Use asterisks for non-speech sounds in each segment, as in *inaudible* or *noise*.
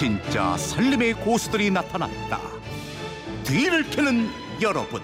진짜 살림의 고수들이 나타났다. 뒤를 캐는 여러분.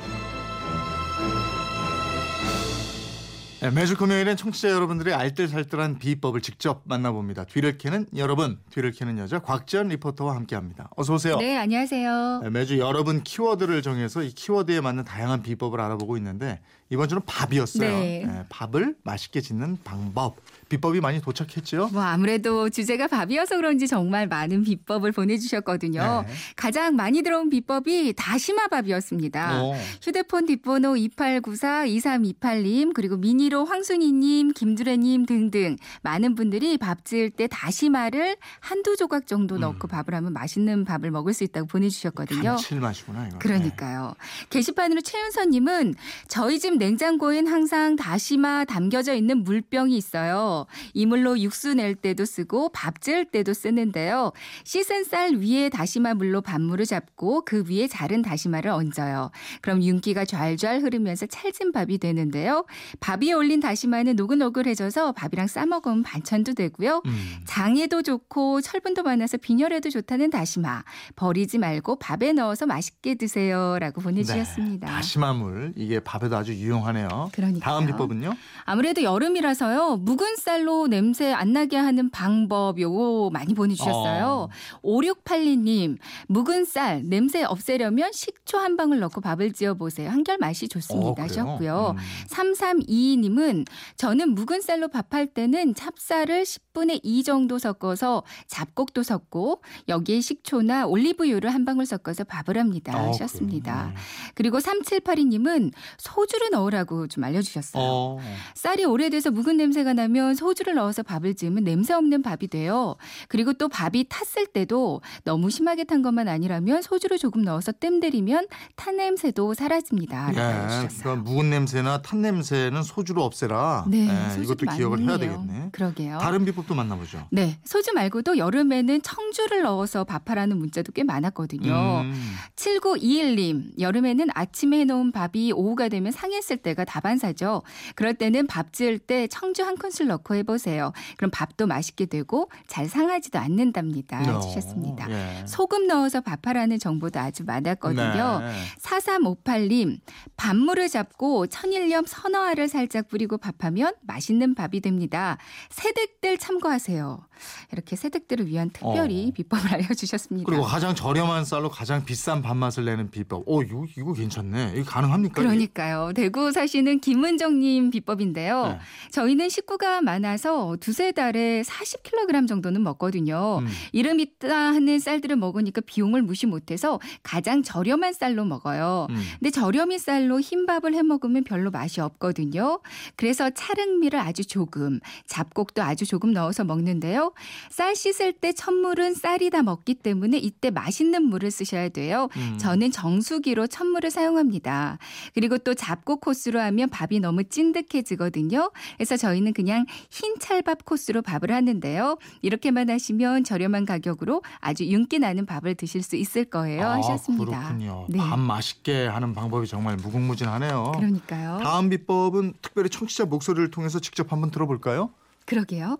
네, 매주 금요일엔 청취자 여러분들의 알뜰살뜰한 비법을 직접 만나봅니다. 뒤를 캐는 여러분, 뒤를 캐는 여자 곽지연 리포터와 함께합니다. 어서 오세요. 네, 안녕하세요. 네, 매주 여러분 키워드를 정해서 이 키워드에 맞는 다양한 비법을 알아보고 있는데 이번 주는 밥이었어요. 네. 네, 밥을 맛있게 짓는 방법, 비법이 많이 도착했죠. 뭐 아무래도 주제가 밥이어서 그런지 정말 많은 비법을 보내주셨거든요. 네. 가장 많이 들어온 비법이 다시마 밥이었습니다. 오. 휴대폰 뒷번호 2894-2328님 그리고 미니로 황순희님, 김두래님 등등 많은 분들이 밥 지을 때 다시마를 한두 조각 정도 넣고 밥을 하면 맛있는 밥을 먹을 수 있다고 보내주셨거든요. 감칠맛이구나 이거. 그러니까요. 게시판으로 최윤서님은 저희 집 냉장고엔 항상 다시마 담겨져 있는 물병이 있어요. 이물로 육수 낼 때도 쓰고 밥 지을 때도 쓰는데요. 씻은 쌀 위에 다시마 물로 밥물을 잡고 그 위에 자른 다시마를 얹어요. 그럼 윤기가 좔좔 흐르면서 찰진 밥이 되는데요. 밥 위에 올린 다시마는 노글노글해져서 밥이랑 싸 먹으면 반찬도 되고요. 음. 장에도 좋고 철분도 많아서 빈혈에도 좋다는 다시마 버리지 말고 밥에 넣어서 맛있게 드세요라고 보내주셨습니다. 네, 다시마물 이게 밥에도 아주 유용하네요. 그러니까요. 다음 비법은요? 아무래도 여름이라서요 묵은 쌀로 냄새 안 나게 하는 방법 요거 많이 보내주셨어요. 어. 5682님 묵은 쌀 냄새 없애려면 식초 한 방울 넣고 밥을 지어 보세요. 한결 맛이 좋습니다 어? 하셨고요. 음. 3322님은 저는 묵은 쌀로 밥할 때는 찹쌀을 10분의 2 정도 섞어서 잡곡도 섞고 여기에 식초나 올리브유를 한 방울 섞어서 밥을 합니다 어, 하셨습니다. 그래요? 그리고 3782님은 소주를 넣으라고 좀 알려주셨어요. 어. 쌀이 오래돼서 묵은 냄새가 나면 소주를 넣어서 밥을 지으면 냄새 없는 밥이 돼요. 그리고 또 밥이 탔을 때도 너무 심하게 탄 것만 아니라면 소주를 조금 넣어서 뜸 들이면 탄 냄새도 사라집니다. 예. 그러니까 묵은 냄새나 탄 냄새는 소주로 없애라. 네, 예, 이것도 기억을 해야. 되겠네. 그러게요. 다른 비법도 만나보죠. 네, 소주 말고도 여름에는 청주를 넣어서 밥하라는 문자도 꽤 많았거든요. 음. 7921님, 여름에는 아침에 해놓은 밥이 오후가 되면 상 했을 때가 다반사죠. 그럴 때는 밥 지을 때 청주 한 큰술 넣고 해보세요. 그럼 밥도 맛있게 되고 잘 상하지도 않는답니다. 어, 해주셨습니다. 예. 소금 넣어서 밥하라는 정보도 아주 많았거든요. 네. 4358님, 밥물을 잡고 천일염 선어알을 살짝 뿌리고 밥하면 맛있는 밥이 됩니다. 새댁들 참고하세요. 이렇게 새댁들을 위한 특별히 어. 비법을 *laughs* 알려주셨습니다. 그리고 가장 저렴한 쌀로 가장 비싼 밥맛을 내는 비법. 오, 이거, 이거 괜찮네. 이거 가능합니까? 그러니까요. 대구 사시는 김은정님 비법인데요. 네. 저희는 식구가 많아서 두세 달에 40kg 정도는 먹거든요. 음. 이름 있다 하는 쌀들을 먹으니까 비용을 무시 못해서 가장 저렴한 쌀로 먹어요. 음. 근데 저렴이 쌀로 흰밥을 해 먹으면 별로 맛이 없거든요. 그래서 차릉미를 아주 조금, 잡곡도 아주 조금 넣어서 먹 는데요. 쌀 씻을 때 첫물은 쌀이 다 먹기 때문에 이때 맛있는 물을 쓰셔야 돼요. 음. 저는 정수기로 첫물을 사용합니다. 그리고 또 잡곡 코스로 하면 밥이 너무 찐득해지거든요. 그래서 저희는 그냥 흰 찰밥 코스로 밥을 하는데요. 이렇게만 하시면 저렴한 가격으로 아주 윤기 나는 밥을 드실 수 있을 거예요. 아, 하셨습니다. 그렇군요. 네. 밥 맛있게 하는 방법이 정말 무궁무진하네요. 그러니까요. 다음 비법은 특별히 청취자 목소리를 통해서 직접 한번 들어볼까요? 그러게요.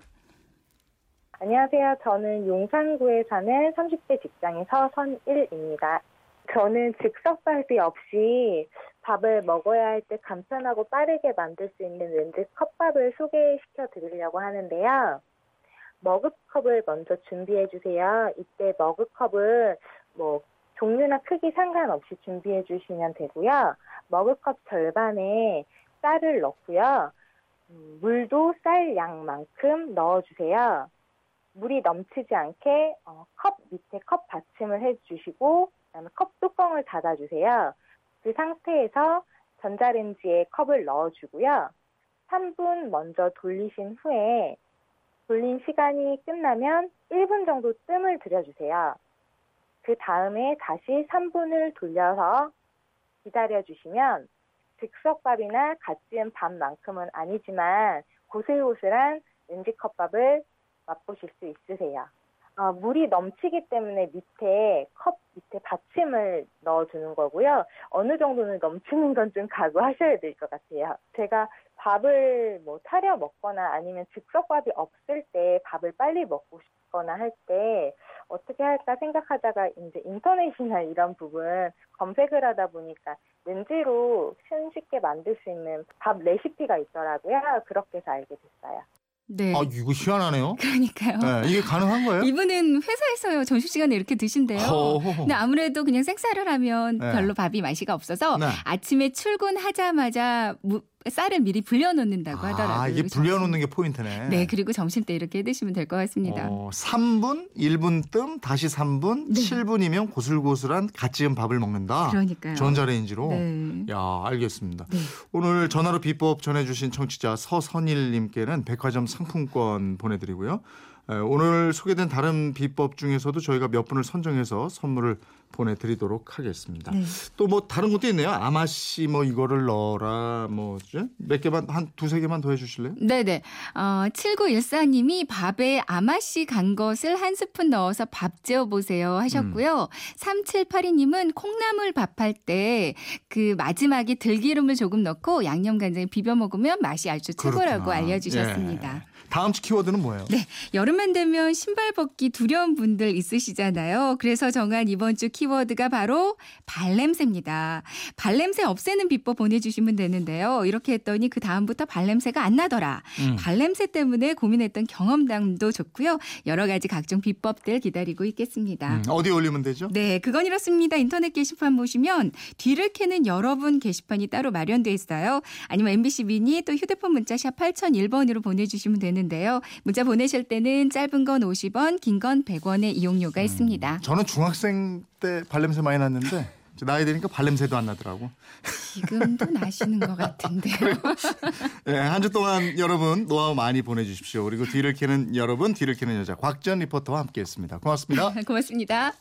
안녕하세요. 저는 용산구에 사는 30대 직장인 서선일입니다. 저는 즉석밥이 없이 밥을 먹어야 할 때 간편하고 빠르게 만들 수 있는 렌즈 컵밥을 소개시켜 드리려고 하는데요. 머그컵을 먼저 준비해 주세요. 이때 머그컵은 뭐 종류나 크기 상관없이 준비해 주시면 되고요. 머그컵 절반에 쌀을 넣고요. 음, 물도 쌀 양만큼 넣어주세요. 물이 넘치지 않게 어, 컵 밑에 컵 받침을 해주시고 그다음에 컵 뚜껑을 닫아주세요. 그 상태에서 전자레인지에 컵을 넣어주고요. 3분 먼저 돌리신 후에 돌린 시간이 끝나면 1분 정도 뜸을 들여주세요. 그 다음에 다시 3분을 돌려서 기다려주시면 즉석밥이나 갓 지은 밥만큼은 아니지만 고슬고슬한 렌지컵밥을 맛보실 수 있으세요. 어, 물이 넘치기 때문에 밑에 컵 밑에 받침을 넣어주는 거고요. 어느 정도는 넘치는 건 좀 각오하셔야 될 것 같아요. 제가 밥을 뭐 차려 먹거나 아니면 즉석밥이 없을 때 밥을 빨리 먹고 싶거나 할 때 어떻게 할까 생각하다가 이제 인터넷이나 이런 부분 검색을 하다 보니까 렌지로 손쉽게 만들 수 있는 밥 레시피가 있더라고요. 그렇게 해서 알게 됐어요. 네. 아 이거 희한하네요. *laughs* 그러니까요. 네, 이게 가능한 거예요? 이분은 회사에서요 점심 시간에 이렇게 드신대요. 허허허. 근데 아무래도 그냥 생쌀을 하면 네. 별로 밥이 맛이가 없어서 네. 아침에 출근하자마자 무- 쌀을 미리 불려놓는다고 하더라고요. 아, 이게 그래서 불려놓는 게 포인트네. 네, 그리고 점심 때 이렇게 해 드시면 될 것 같습니다. 어, 3분, 1분 뜸, 다시 3분, 네. 7분이면 고슬고슬한 갓 지은 밥을 먹는다. 그러니까요. 전자레인지로. 네. 야, 알겠습니다. 네. 오늘 전화로 비법 전해주신 청취자 서선일님께는 백화점 상품권 보내드리고요. 에, 오늘 소개된 다른 비법 중에서도 저희가 몇 분을 선정해서 선물을 보내드리도록 하겠습니다. 네. 또뭐 다른 것도 있네요. 아마씨 뭐 이거를 넣어라 뭐몇 개만 한 두세 개만 더 해주실래요? 네네. 어, 7914님이 밥에 아마씨 간 것을 한 스푼 넣어서 밥 재워보세요 하셨고요. 3782님은 콩나물 밥할 때 그 마지막에 들기름을 조금 넣고 양념간장에 비벼 먹으면 맛이 아주 최고라고 그렇구나. 알려주셨습니다. 예. 다음 주 키워드는 뭐예요? 네, 여름만 되면 신발 벗기 두려운 분들 있으시잖아요. 그래서 정한 이번 주 키워드가 바로 발냄새입니다. 발냄새 없애는 비법 보내주시면 되는데요. 이렇게 했더니 그 다음부터 발냄새가 안 나더라. 음. 발냄새 때문에 고민했던 경험담도 좋고요. 여러 가지 각종 비법들 기다리고 있겠습니다. 음, 어디 올리면 되죠? 네, 그건 이렇습니다. 인터넷 게시판 보시면 뒤를 캐는 여러분 게시판이 따로 마련돼 있어요. 아니면 MBC 미니 또 휴대폰 문자 샵 8001번으로 보내주시면 되는데요. 문자 보내실 때는 짧은 건 50원, 긴 건 100원의 이용료가 있습니다. 저는 중학생 때 발냄새 많이 났는데 나이 드니까 발냄새도 안 나더라고. 지금도 나시는 것 같은데요. 네, *laughs* 한 주 동안 여러분 노하우 많이 보내주십시오. 그리고 뒤를 캐는 여러분, 뒤를 캐는 여자 곽전 리포터와 함께했습니다. 고맙습니다. *laughs* 고맙습니다.